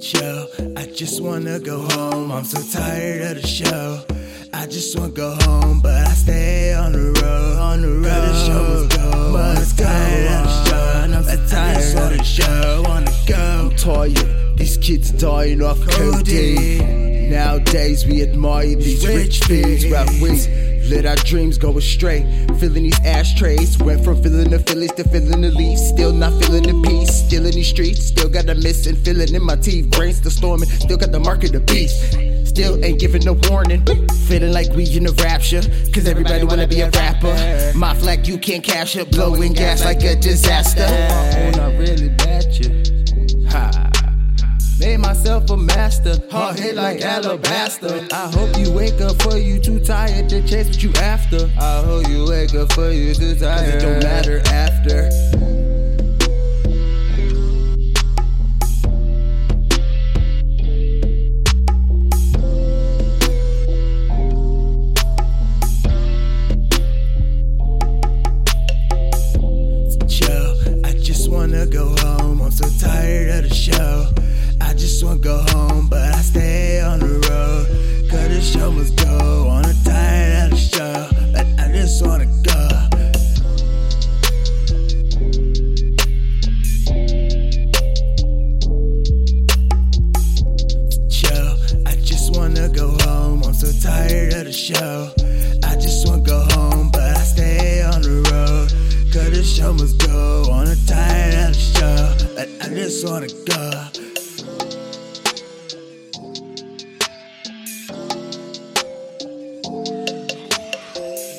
Chill, I just wanna go home. I'm so tired of the show. I just wanna go home, but I stay on the road. On the road, the show must go. But I'm tired of the show, and I'm so tired of the show. Wanna go. I'm tired. These kids dying off codeine. Nowadays we admire these rich things. Rap we let our dreams go astray. Filling these ashtrays. Went from filling the Phillies to filling the Leafs. Still not feeling the peace. Still these streets. Still got a missing feeling in my teeth. Brain still storming. Still got the mark of the beast. Still ain't giving no warning. Feeling like we in a rapture. Cause everybody wanna be a rapper. My flag you can't cash it. Blowing gas like a disaster. Oh, not really bet you. Ha. Made myself a master, hard hit like alabaster. I hope you wake up for you too tired to chase what you after. I hope you wake up for you too tired. It don't matter after. Go home. I'm so tired of the show. I just wanna go home, but I stay on the road. Cause the show must go. I'm tired of the show, but I just wanna go. Chill, I just wanna go home. I'm so tired of the show. I just wanna go Cause the show